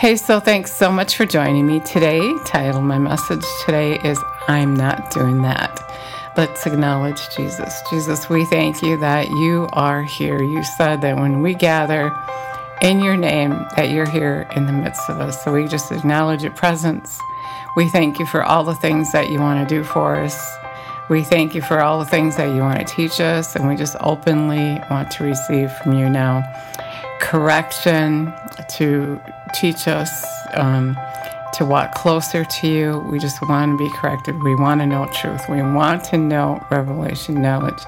Hey, so thanks so much for joining me today. Title my message today is I'm Not Doing That. Let's acknowledge Jesus. Jesus, we thank you that you are here. You said that when we gather in your name, that you're here in the midst of us. So we just acknowledge your presence. We thank you for all the things that you want to do for us. We thank you for all the things that you want to teach us, and we just openly want to receive from you now correction to teach us um, to walk closer to you. We just want to be corrected. We want to know truth. We want to know revelation knowledge.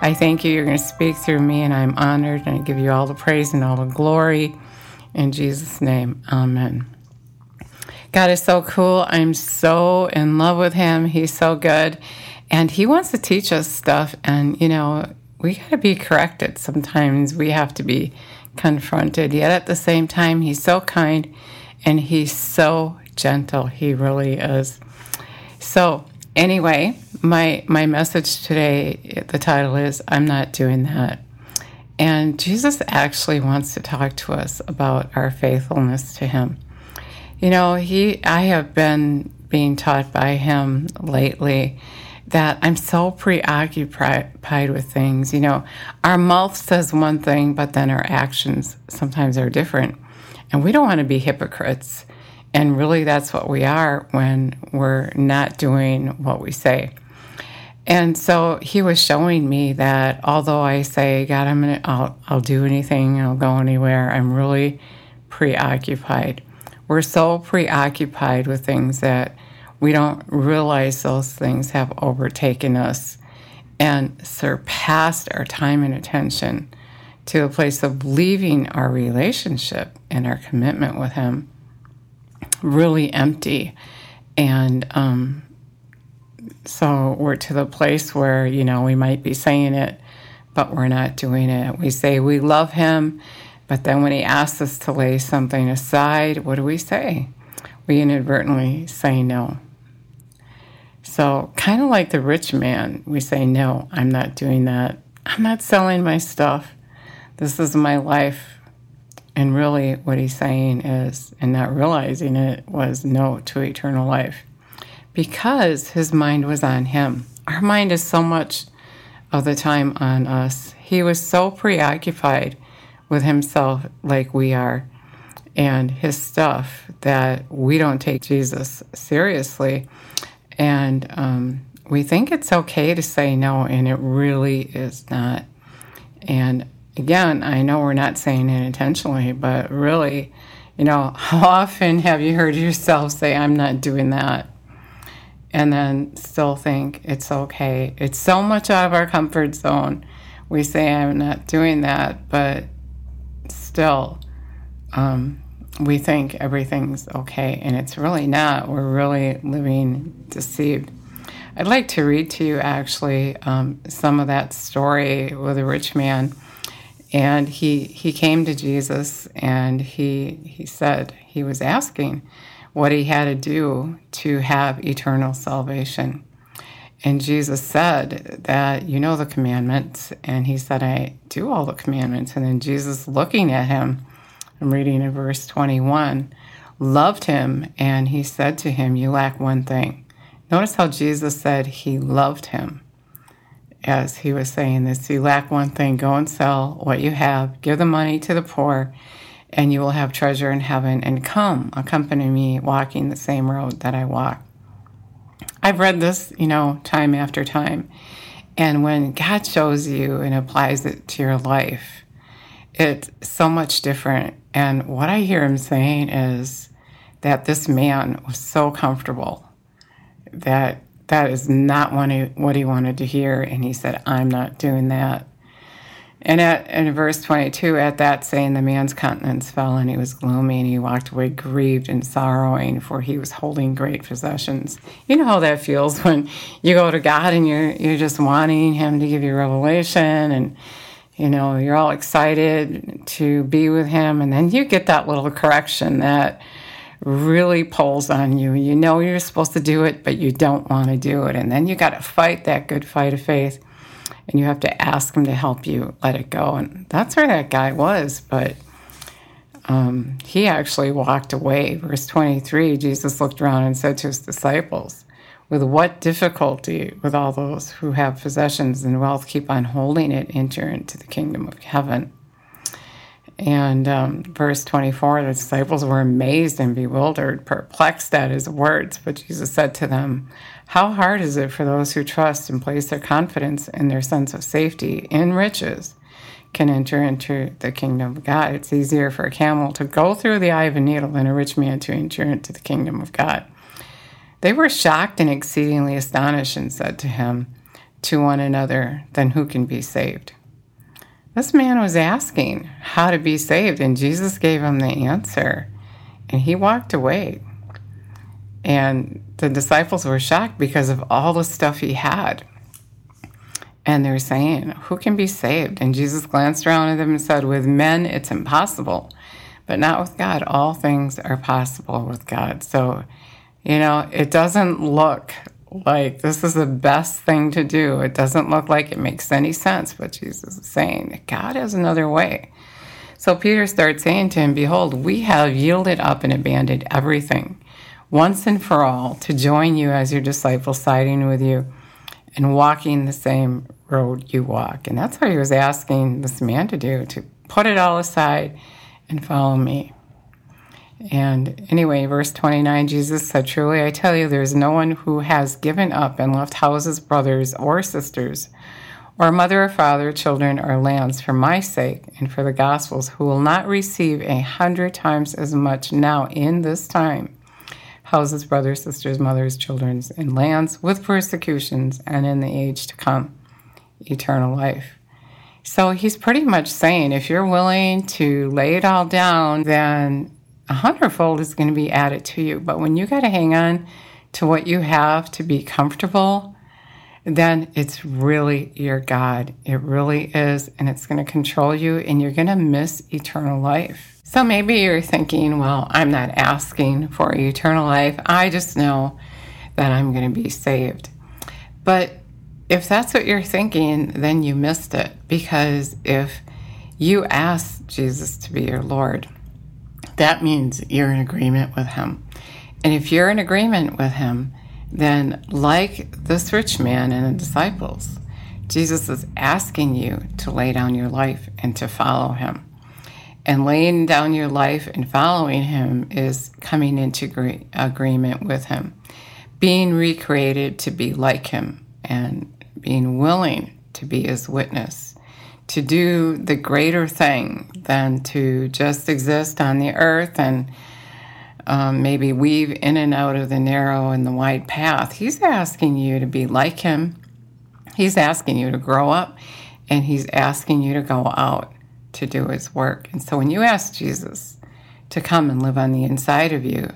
I thank you. You're going to speak through me, and I'm honored, and I give you all the praise and all the glory. In Jesus' name, amen. God is so cool. I'm so in love with him. He's so good. And he wants to teach us stuff. And, you know, we got to be corrected. Sometimes we have to be confronted. Yet at the same time, he's so kind and he's so gentle. He really is. So, anyway, my my message today, the title is I'm not doing that. And Jesus actually wants to talk to us about our faithfulness to him. You know, he I have been being taught by him lately that I'm so preoccupied with things. You know, our mouth says one thing, but then our actions sometimes are different. And we don't want to be hypocrites. And really, that's what we are when we're not doing what we say. And so he was showing me that although I say, God, I'm gonna, I'll, I'll do anything, I'll go anywhere, I'm really preoccupied. We're so preoccupied with things that we don't realize those things have overtaken us and surpassed our time and attention to a place of leaving our relationship and our commitment with Him really empty. And um, so we're to the place where, you know, we might be saying it, but we're not doing it. We say we love Him, but then when He asks us to lay something aside, what do we say? We inadvertently say no. So, kind of like the rich man, we say, No, I'm not doing that. I'm not selling my stuff. This is my life. And really, what he's saying is, and not realizing it, was no to eternal life because his mind was on him. Our mind is so much of the time on us. He was so preoccupied with himself, like we are, and his stuff that we don't take Jesus seriously. And um, we think it's okay to say no, and it really is not. And again, I know we're not saying it intentionally, but really, you know, how often have you heard yourself say, I'm not doing that? And then still think it's okay. It's so much out of our comfort zone. We say, I'm not doing that, but still, um, we think everything's okay, and it's really not. We're really living deceived. I'd like to read to you actually um, some of that story with a rich man. And he, he came to Jesus and he, he said, he was asking what he had to do to have eternal salvation. And Jesus said that, you know the commandments. And he said, I do all the commandments. And then Jesus, looking at him, I'm reading in verse 21, loved him, and he said to him, You lack one thing. Notice how Jesus said he loved him as he was saying this. You lack one thing. Go and sell what you have, give the money to the poor, and you will have treasure in heaven. And come, accompany me, walking the same road that I walk. I've read this, you know, time after time. And when God shows you and applies it to your life, it's so much different. And what I hear him saying is that this man was so comfortable that that is not what he, wanted to hear. And he said, I'm not doing that. And at, in verse 22, at that saying, the man's countenance fell and he was gloomy and he walked away grieved and sorrowing, for he was holding great possessions. You know how that feels when you go to God and you're, you're just wanting him to give you revelation and you know, you're all excited to be with him, and then you get that little correction that really pulls on you. You know you're supposed to do it, but you don't want to do it. And then you got to fight that good fight of faith, and you have to ask him to help you let it go. And that's where that guy was. But um, he actually walked away. Verse 23 Jesus looked around and said to his disciples, With what difficulty with all those who have possessions and wealth keep on holding it enter into the kingdom of heaven? And um, verse 24 the disciples were amazed and bewildered, perplexed at his words. But Jesus said to them, How hard is it for those who trust and place their confidence in their sense of safety in riches? Can enter into the kingdom of God. It's easier for a camel to go through the eye of a needle than a rich man to enter into the kingdom of God. They were shocked and exceedingly astonished and said to him, to one another, Then who can be saved? This man was asking how to be saved, and Jesus gave him the answer, and he walked away. And the disciples were shocked because of all the stuff he had. And they're saying, Who can be saved? And Jesus glanced around at them and said, With men, it's impossible, but not with God. All things are possible with God. So, you know, it doesn't look like this is the best thing to do. It doesn't look like it makes any sense, but Jesus is saying God has another way. So Peter starts saying to him, Behold, we have yielded up and abandoned everything once and for all to join you as your disciple, siding with you and walking the same road you walk. And that's what he was asking this man to do to put it all aside and follow me. And anyway, verse 29, Jesus said, Truly I tell you, there is no one who has given up and left houses, brothers, or sisters, or mother or father, children, or lands for my sake and for the gospel's, who will not receive a hundred times as much now in this time houses, brothers, sisters, mothers, children, and lands with persecutions, and in the age to come, eternal life. So he's pretty much saying if you're willing to lay it all down, then a hundredfold is going to be added to you. But when you got to hang on to what you have to be comfortable, then it's really your God. It really is. And it's going to control you, and you're going to miss eternal life. So maybe you're thinking, well, I'm not asking for eternal life. I just know that I'm going to be saved. But if that's what you're thinking, then you missed it. Because if you ask Jesus to be your Lord, that means you're in agreement with him. And if you're in agreement with him, then like this rich man and the disciples, Jesus is asking you to lay down your life and to follow him. And laying down your life and following him is coming into agree- agreement with him, being recreated to be like him, and being willing to be his witness to do the greater thing than to just exist on the earth and um, maybe weave in and out of the narrow and the wide path. He's asking you to be like him. He's asking you to grow up and he's asking you to go out to do his work. And so when you ask Jesus to come and live on the inside of you,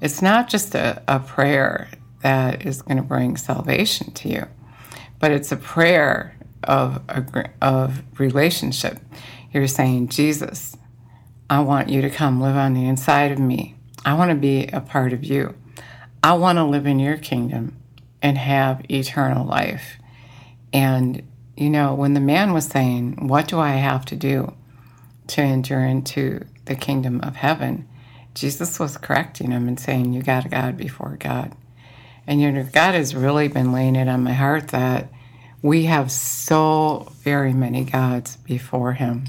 it's not just a, a prayer that is going to bring salvation to you, but it's a prayer of, a of relationship. You're saying, Jesus, I want you to come live on the inside of me. I want to be a part of you. I want to live in your kingdom and have eternal life. And, you know, when the man was saying, What do I have to do to enter into the kingdom of heaven? Jesus was correcting him and saying, You got God before God. And, you know, God has really been laying it on my heart that we have so very many gods before Him.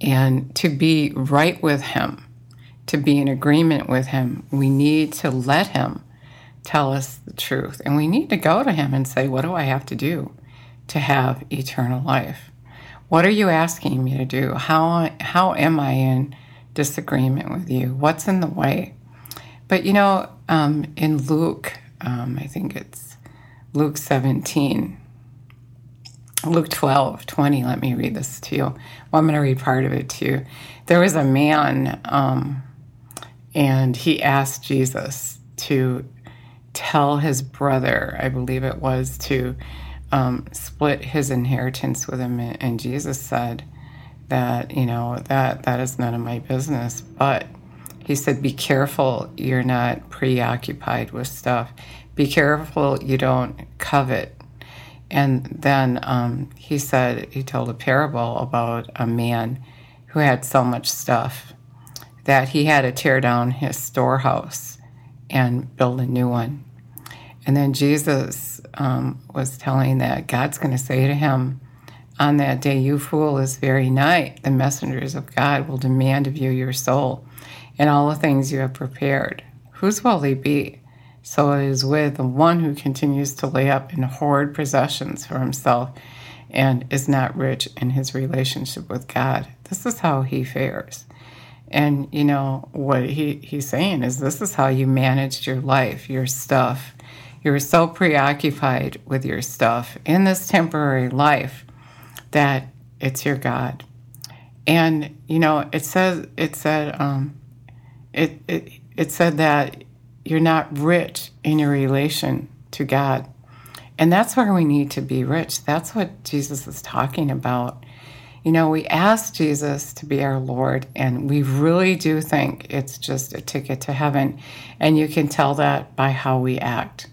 And to be right with Him, to be in agreement with Him, we need to let Him tell us the truth. And we need to go to Him and say, What do I have to do to have eternal life? What are you asking me to do? How, how am I in disagreement with you? What's in the way? But you know, um, in Luke, um, I think it's Luke 17. Luke 12, 20. Let me read this to you. Well, I'm going to read part of it to you. There was a man, um, and he asked Jesus to tell his brother, I believe it was, to um, split his inheritance with him. And Jesus said that, you know, that, that is none of my business. But he said, be careful you're not preoccupied with stuff be careful you don't covet. And then um, he said, he told a parable about a man who had so much stuff that he had to tear down his storehouse and build a new one. And then Jesus um, was telling that God's going to say to him, On that day, you fool, this very night, the messengers of God will demand of you your soul and all the things you have prepared. Whose will they be? So it is with the one who continues to lay up in hoard possessions for himself and is not rich in his relationship with God. This is how he fares. And you know what he, he's saying is this is how you managed your life, your stuff. You were so preoccupied with your stuff in this temporary life that it's your God. And you know, it says it said um, it, it it said that you're not rich in your relation to God. And that's where we need to be rich. That's what Jesus is talking about. You know, we ask Jesus to be our Lord, and we really do think it's just a ticket to heaven. And you can tell that by how we act.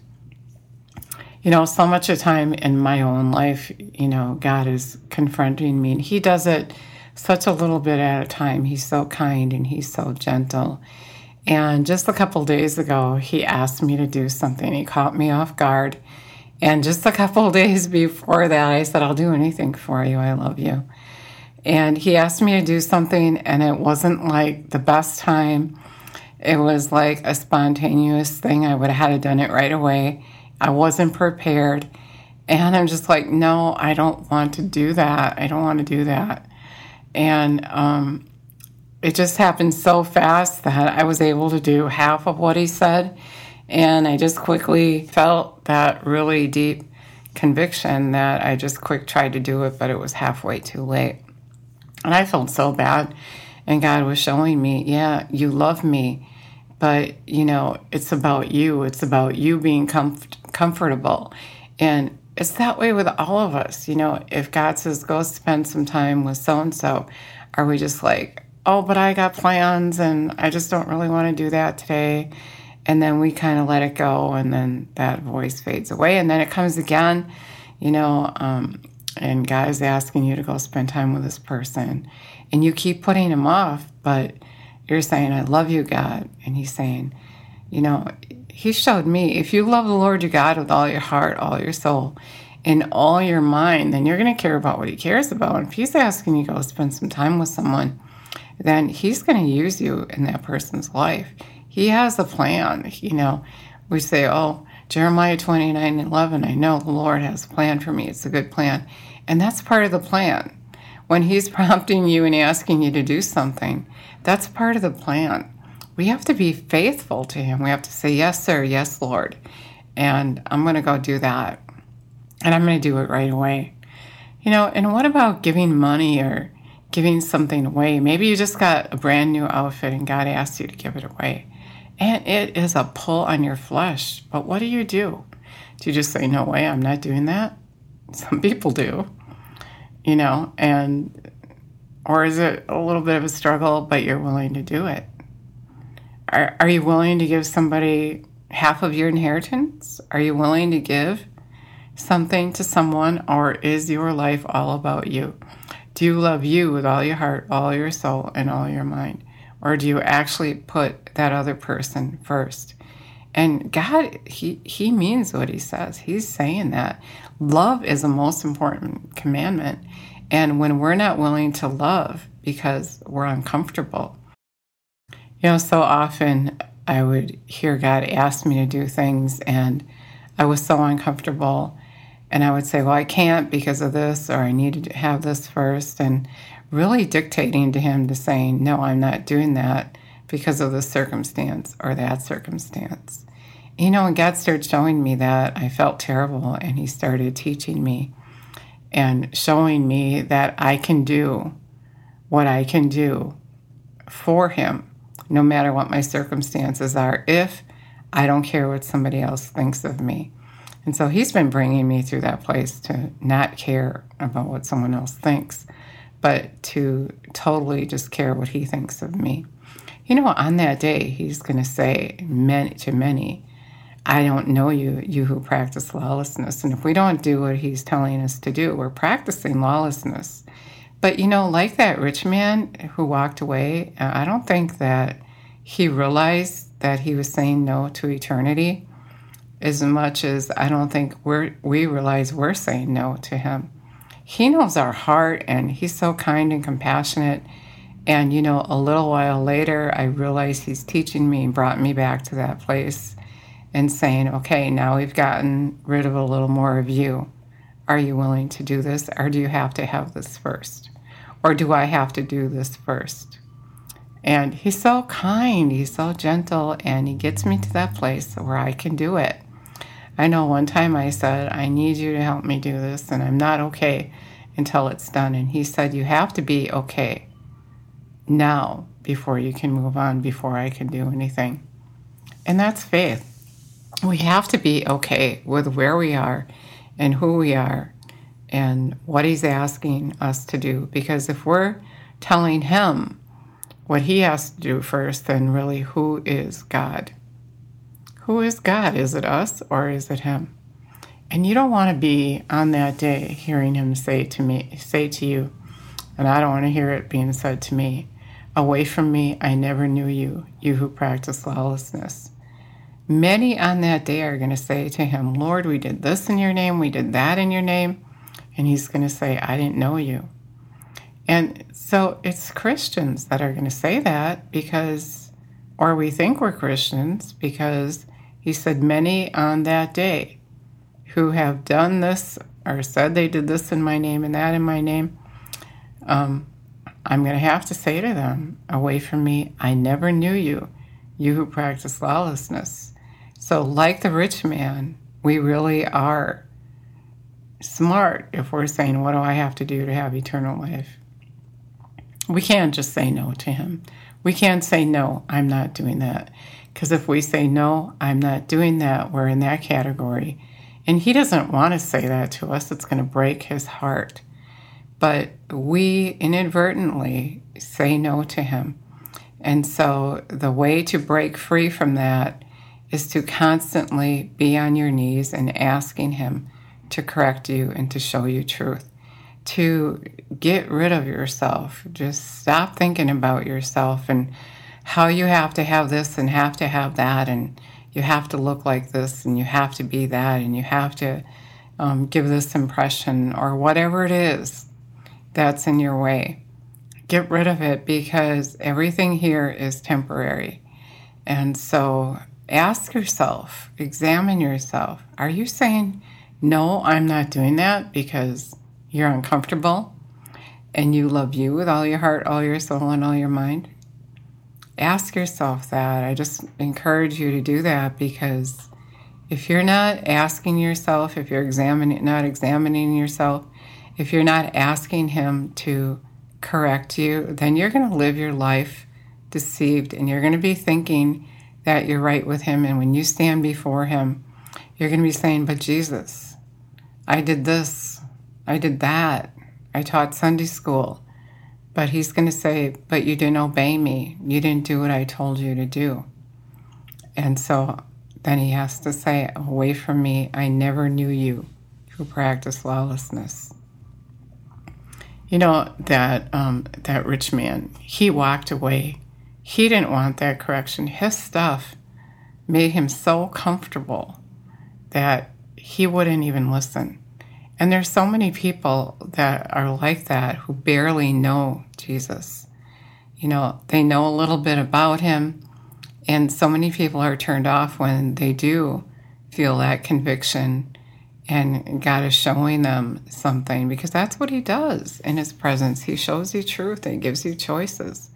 You know, so much of time in my own life, you know, God is confronting me, and He does it such a little bit at a time. He's so kind and He's so gentle. And just a couple days ago, He asked me to do something. He caught me off guard and just a couple days before that, I said, I'll do anything for you. I love you. And he asked me to do something, and it wasn't like the best time. It was like a spontaneous thing. I would have had done it right away. I wasn't prepared. And I'm just like, no, I don't want to do that. I don't want to do that. And um, it just happened so fast that I was able to do half of what he said and I just quickly felt that really deep conviction that I just quick tried to do it, but it was halfway too late. And I felt so bad. And God was showing me, yeah, you love me, but you know, it's about you. It's about you being comf- comfortable. And it's that way with all of us. You know, if God says, go spend some time with so and so, are we just like, oh, but I got plans and I just don't really want to do that today? and then we kind of let it go and then that voice fades away and then it comes again you know um, and god is asking you to go spend time with this person and you keep putting him off but you're saying i love you god and he's saying you know he showed me if you love the lord your god with all your heart all your soul and all your mind then you're going to care about what he cares about and if he's asking you to go spend some time with someone then he's going to use you in that person's life he has a plan. You know, we say, oh, Jeremiah 29 11, I know the Lord has a plan for me. It's a good plan. And that's part of the plan. When He's prompting you and asking you to do something, that's part of the plan. We have to be faithful to Him. We have to say, yes, sir, yes, Lord. And I'm going to go do that. And I'm going to do it right away. You know, and what about giving money or giving something away? Maybe you just got a brand new outfit and God asked you to give it away. And it is a pull on your flesh. But what do you do? Do you just say, no way, I'm not doing that? Some people do, you know, and, or is it a little bit of a struggle, but you're willing to do it? Are, are you willing to give somebody half of your inheritance? Are you willing to give something to someone, or is your life all about you? Do you love you with all your heart, all your soul, and all your mind? or do you actually put that other person first? And God, he, he means what he says. He's saying that love is the most important commandment. And when we're not willing to love because we're uncomfortable, you know, so often I would hear God ask me to do things and I was so uncomfortable. And I would say, well, I can't because of this, or I need to have this first. And really dictating to him to saying, no, I'm not doing that because of this circumstance or that circumstance. You know, when God started showing me that, I felt terrible, and He started teaching me and showing me that I can do what I can do for Him, no matter what my circumstances are, if I don't care what somebody else thinks of me. And so He's been bringing me through that place to not care about what someone else thinks, but to totally just care what he thinks of me. You know, on that day, he's going to say many, to many, I don't know you, you who practice lawlessness. And if we don't do what he's telling us to do, we're practicing lawlessness. But you know, like that rich man who walked away, I don't think that he realized that he was saying no to eternity as much as I don't think we're, we realize we're saying no to him. He knows our heart and he's so kind and compassionate. And, you know, a little while later, I realized he's teaching me and brought me back to that place and saying, okay, now we've gotten rid of a little more of you. Are you willing to do this? Or do you have to have this first? Or do I have to do this first? And he's so kind, he's so gentle, and he gets me to that place where I can do it. I know one time I said, I need you to help me do this, and I'm not okay until it's done. And he said, You have to be okay now before you can move on, before I can do anything. And that's faith. We have to be okay with where we are and who we are and what he's asking us to do. Because if we're telling him what he has to do first, then really, who is God? Who is God? Is it us or is it him? And you don't want to be on that day hearing him say to me, say to you, and I don't want to hear it being said to me, Away from me, I never knew you, you who practice lawlessness. Many on that day are going to say to him, Lord, we did this in your name, we did that in your name. And he's going to say, I didn't know you. And so it's Christians that are going to say that because, or we think we're Christians because he said, Many on that day who have done this or said they did this in my name and that in my name, um, I'm going to have to say to them, Away from me, I never knew you, you who practice lawlessness. So, like the rich man, we really are smart if we're saying, What do I have to do to have eternal life? We can't just say no to him. We can't say, No, I'm not doing that. Because if we say, No, I'm not doing that, we're in that category. And he doesn't want to say that to us, it's going to break his heart. But we inadvertently say no to him. And so the way to break free from that is to constantly be on your knees and asking him to correct you and to show you truth. To get rid of yourself. Just stop thinking about yourself and how you have to have this and have to have that, and you have to look like this and you have to be that, and you have to um, give this impression or whatever it is that's in your way. Get rid of it because everything here is temporary. And so ask yourself, examine yourself. Are you saying, no, I'm not doing that because you're uncomfortable and you love you with all your heart, all your soul, and all your mind? Ask yourself that. I just encourage you to do that because if you're not asking yourself, if you're examining, not examining yourself, if you're not asking Him to correct you, then you're going to live your life deceived and you're going to be thinking that you're right with Him. And when you stand before Him, you're going to be saying, But Jesus, I did this, I did that, I taught Sunday school. But he's going to say, But you didn't obey me. You didn't do what I told you to do. And so then he has to say, Away from me, I never knew you who practice lawlessness. You know, that, um, that rich man, he walked away. He didn't want that correction. His stuff made him so comfortable that he wouldn't even listen. And there's so many people that are like that who barely know Jesus. You know, they know a little bit about him, and so many people are turned off when they do feel that conviction and God is showing them something because that's what he does in his presence. He shows you truth and gives you choices.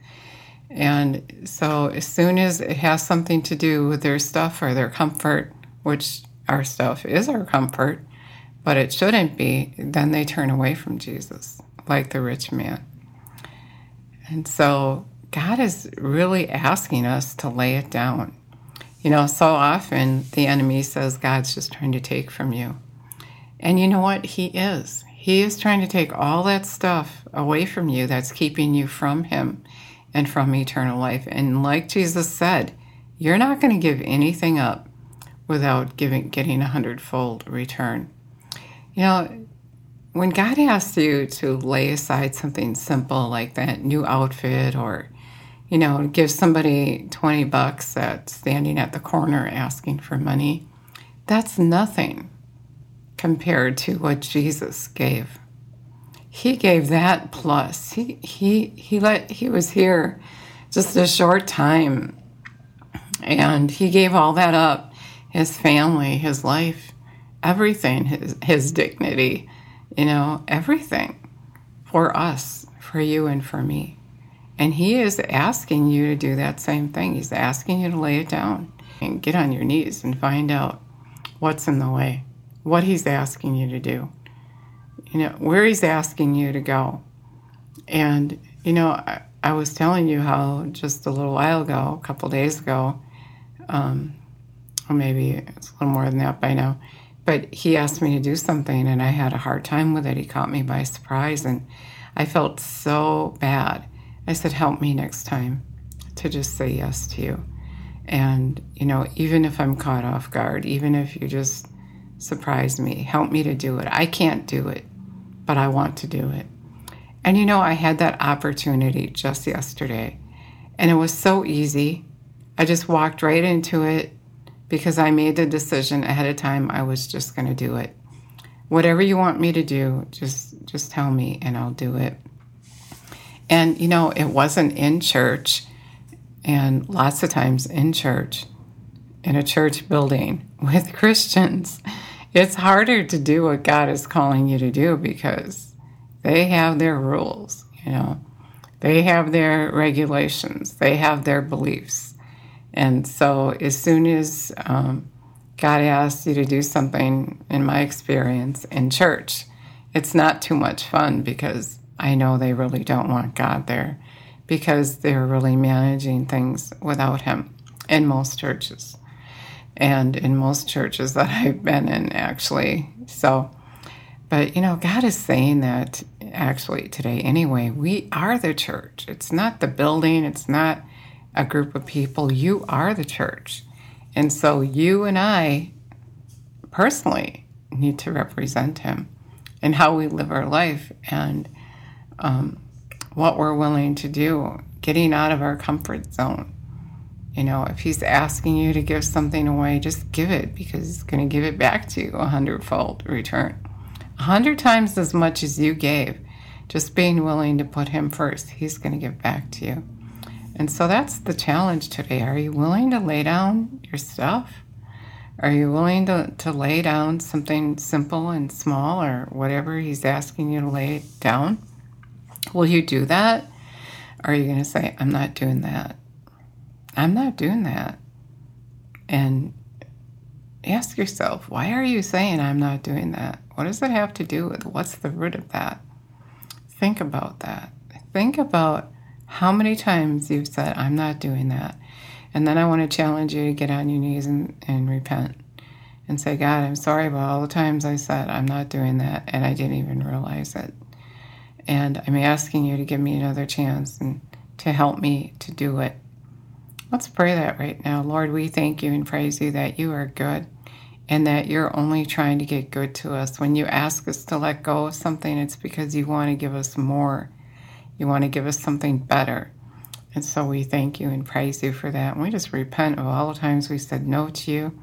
And so as soon as it has something to do with their stuff or their comfort, which our stuff is our comfort, but it shouldn't be, then they turn away from Jesus, like the rich man. And so God is really asking us to lay it down. You know, so often the enemy says God's just trying to take from you. And you know what? He is. He is trying to take all that stuff away from you that's keeping you from Him and from eternal life. And like Jesus said, you're not going to give anything up without giving getting a hundredfold return. You know, when God asks you to lay aside something simple like that new outfit or, you know, give somebody 20 bucks that's standing at the corner asking for money, that's nothing compared to what Jesus gave. He gave that plus. He he he let he was here just a short time and he gave all that up, his family, his life, everything, his his dignity, you know, everything for us, for you and for me. And he is asking you to do that same thing. He's asking you to lay it down and get on your knees and find out what's in the way what he's asking you to do, you know, where he's asking you to go. And, you know, I, I was telling you how just a little while ago, a couple days ago, um, or maybe it's a little more than that by now, but he asked me to do something and I had a hard time with it. He caught me by surprise and I felt so bad. I said, Help me next time to just say yes to you. And, you know, even if I'm caught off guard, even if you just surprise me, help me to do it. I can't do it, but I want to do it. And you know, I had that opportunity just yesterday, and it was so easy. I just walked right into it because I made the decision ahead of time I was just going to do it. Whatever you want me to do, just just tell me and I'll do it. And you know, it wasn't in church and lots of times in church in a church building with Christians it's harder to do what God is calling you to do because they have their rules, you know, they have their regulations, they have their beliefs. And so, as soon as um, God asks you to do something, in my experience, in church, it's not too much fun because I know they really don't want God there because they're really managing things without Him in most churches and in most churches that I've been in, actually. So, but you know, God is saying that actually today anyway. We are the church. It's not the building, it's not a group of people. You are the church. And so you and I personally need to represent Him in how we live our life and um, what we're willing to do, getting out of our comfort zone you know, if he's asking you to give something away, just give it because he's going to give it back to you a hundredfold return. A hundred times as much as you gave, just being willing to put him first, he's going to give back to you. And so that's the challenge today. Are you willing to lay down your stuff? Are you willing to, to lay down something simple and small or whatever he's asking you to lay down? Will you do that? Or are you going to say, I'm not doing that? I'm not doing that. And ask yourself, why are you saying I'm not doing that? What does it have to do with what's the root of that? Think about that. Think about how many times you've said, I'm not doing that. And then I want to challenge you to get on your knees and, and repent and say, God, I'm sorry about all the times I said I'm not doing that and I didn't even realize it. And I'm asking you to give me another chance and to help me to do it Let's pray that right now. Lord, we thank you and praise you that you are good and that you're only trying to get good to us. When you ask us to let go of something, it's because you want to give us more. You want to give us something better. And so we thank you and praise you for that. And we just repent of all the times we said no to you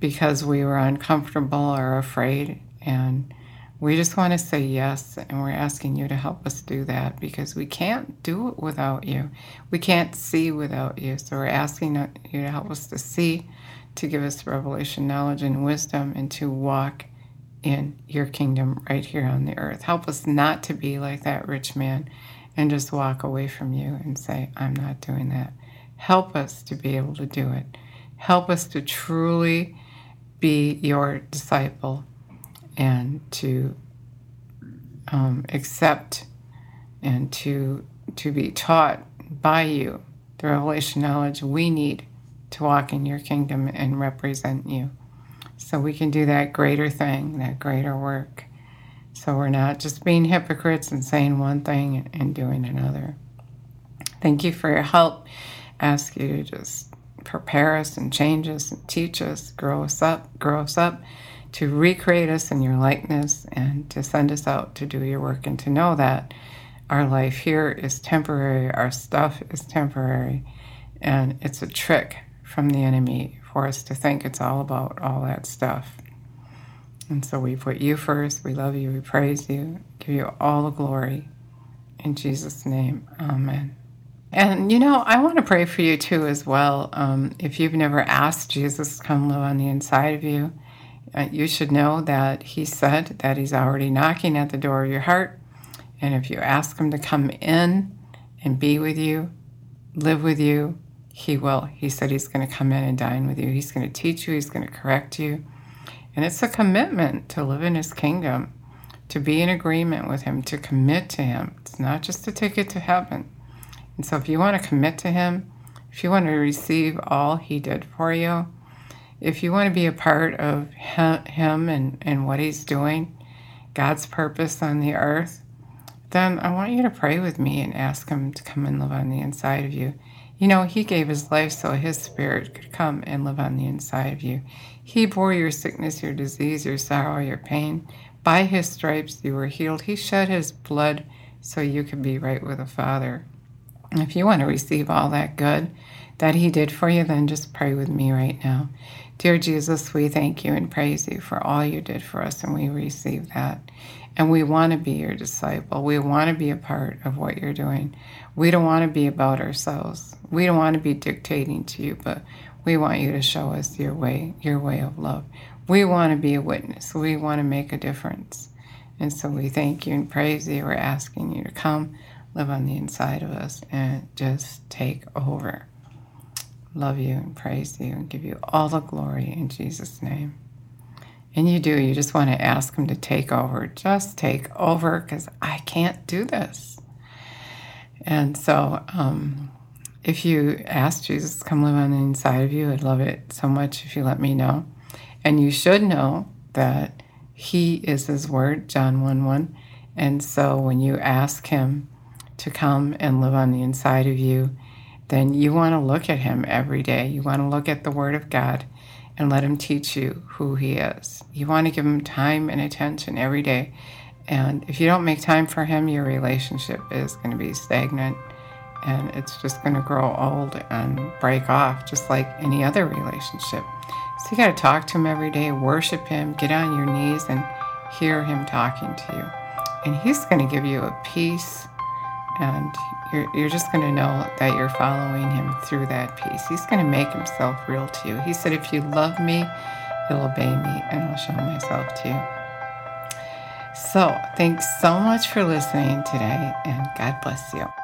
because we were uncomfortable or afraid. And we just want to say yes, and we're asking you to help us do that because we can't do it without you. We can't see without you. So we're asking you to help us to see, to give us revelation, knowledge, and wisdom, and to walk in your kingdom right here on the earth. Help us not to be like that rich man and just walk away from you and say, I'm not doing that. Help us to be able to do it. Help us to truly be your disciple and to um, accept and to to be taught by you the revelation knowledge we need to walk in your kingdom and represent you. So we can do that greater thing, that greater work. So we're not just being hypocrites and saying one thing and doing another. Thank you for your help. Ask you to just prepare us and change us and teach us, grow us up, grow us up, to recreate us in your likeness and to send us out to do your work and to know that our life here is temporary, our stuff is temporary, and it's a trick from the enemy for us to think it's all about all that stuff. And so we put you first. We love you. We praise you. Give you all the glory. In Jesus' name, amen. And you know, I want to pray for you too, as well. Um, if you've never asked Jesus to come live on the inside of you, uh, you should know that He said that He's already knocking at the door of your heart. And if you ask Him to come in and be with you, live with you, He will. He said He's going to come in and dine with you. He's going to teach you, He's going to correct you. And it's a commitment to live in His kingdom, to be in agreement with Him, to commit to Him. It's not just a ticket to heaven. And so if you want to commit to Him, if you want to receive all He did for you, if you want to be a part of Him and, and what He's doing, God's purpose on the earth, then I want you to pray with me and ask Him to come and live on the inside of you. You know, He gave His life so His Spirit could come and live on the inside of you. He bore your sickness, your disease, your sorrow, your pain. By His stripes you were healed. He shed His blood so you could be right with the Father. If you want to receive all that good that He did for you, then just pray with me right now. Dear Jesus, we thank you and praise you for all you did for us, and we receive that. And we want to be your disciple. We want to be a part of what you're doing. We don't want to be about ourselves. We don't want to be dictating to you, but we want you to show us your way, your way of love. We want to be a witness. We want to make a difference. And so we thank you and praise you. We're asking you to come live on the inside of us and just take over. Love you and praise you and give you all the glory in Jesus' name. And you do, you just want to ask Him to take over. Just take over because I can't do this. And so, um, if you ask Jesus to come live on the inside of you, I'd love it so much if you let me know. And you should know that He is His Word, John 1 1. And so when you ask Him to come and live on the inside of you, then you want to look at Him every day. You want to look at the Word of God and let Him teach you who He is. You want to give Him time and attention every day. And if you don't make time for Him, your relationship is going to be stagnant and it's just going to grow old and break off, just like any other relationship. So you got to talk to Him every day, worship Him, get on your knees, and hear Him talking to you. And He's going to give you a peace, and you're, you're just going to know that you're following Him through that peace. He's going to make Himself real to you. He said, If you love me, you'll obey me, and I'll show myself to you. So, thanks so much for listening today, and God bless you.